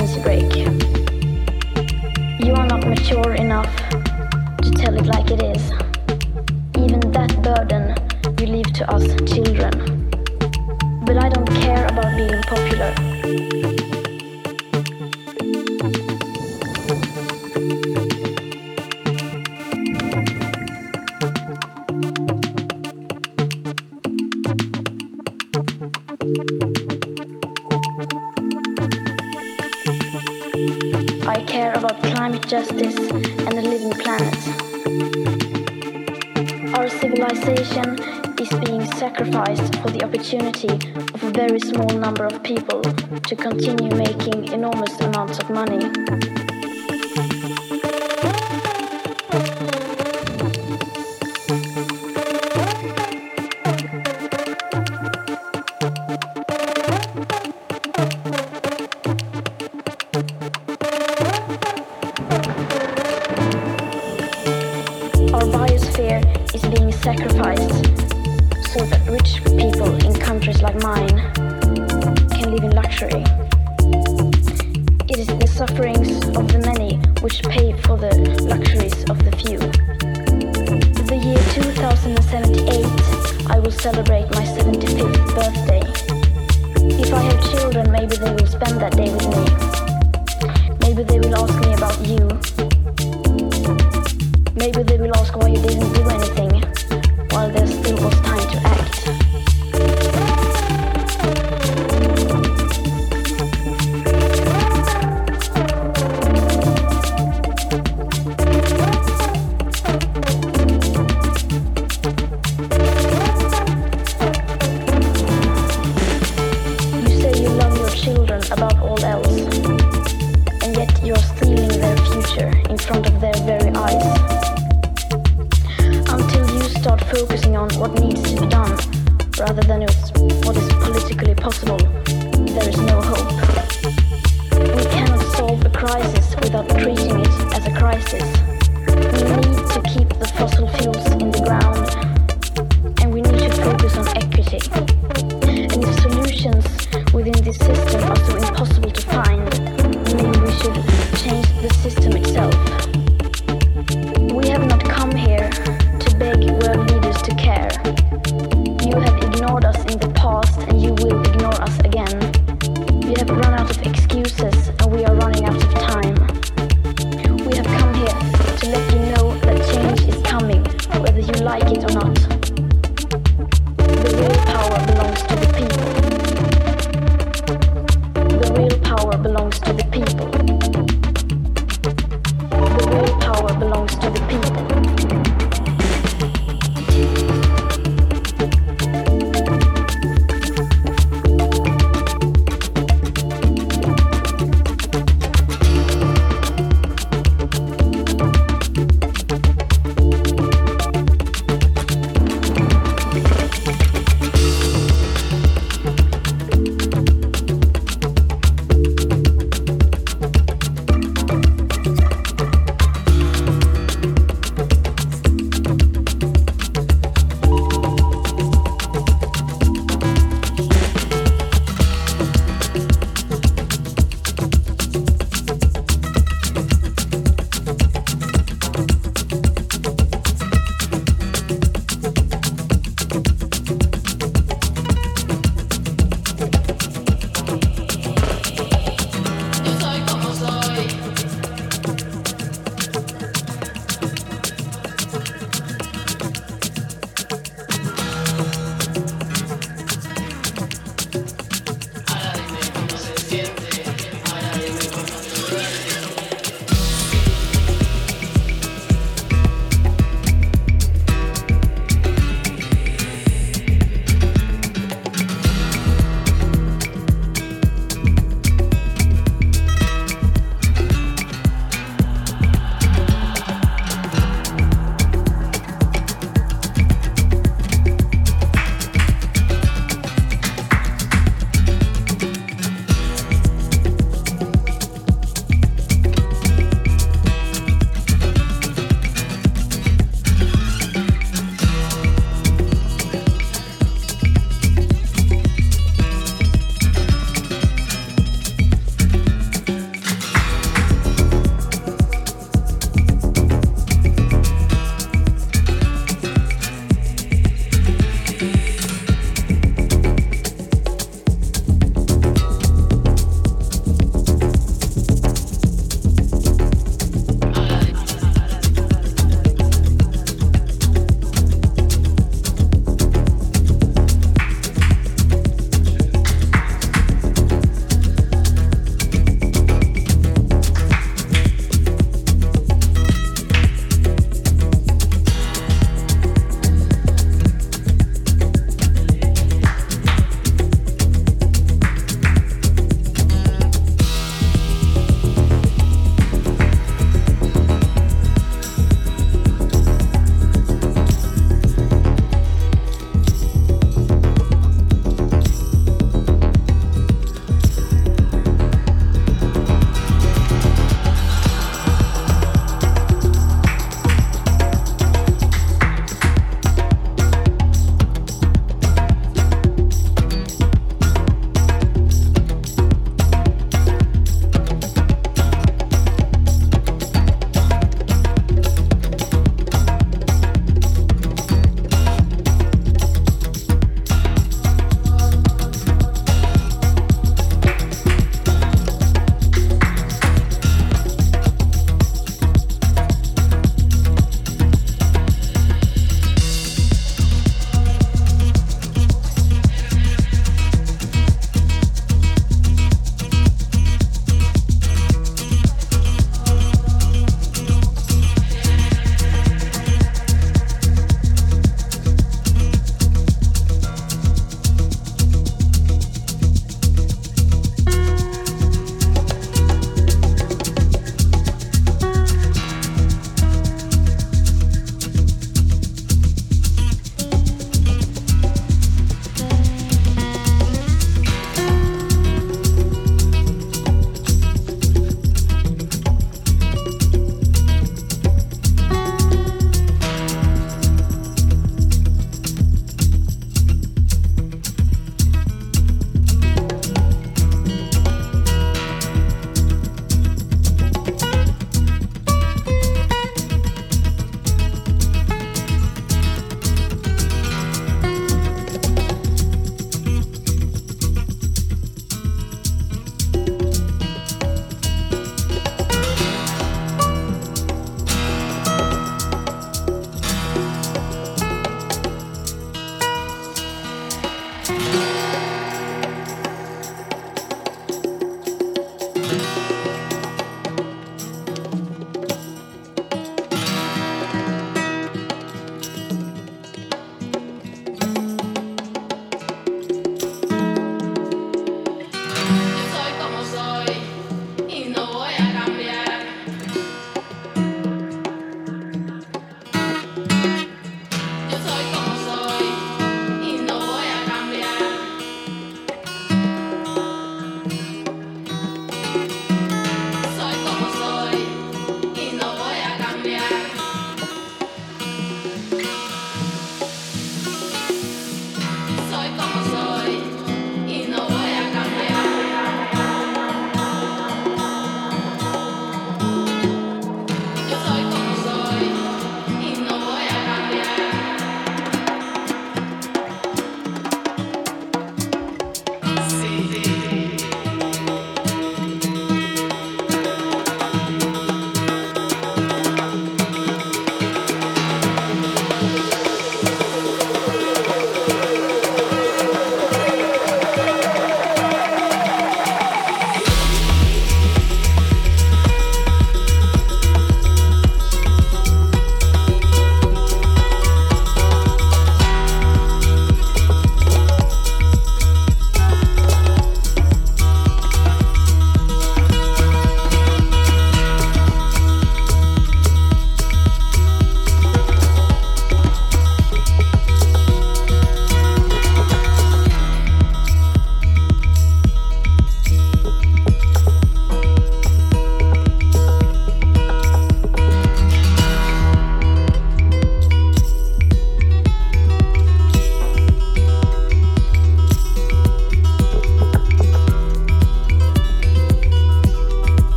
emergency. You are not mature enough to tell it like it is. Even that burden you leave to us children. But I don't care about being popular. opportunity of a very small number of people to continue making enormous amounts of money.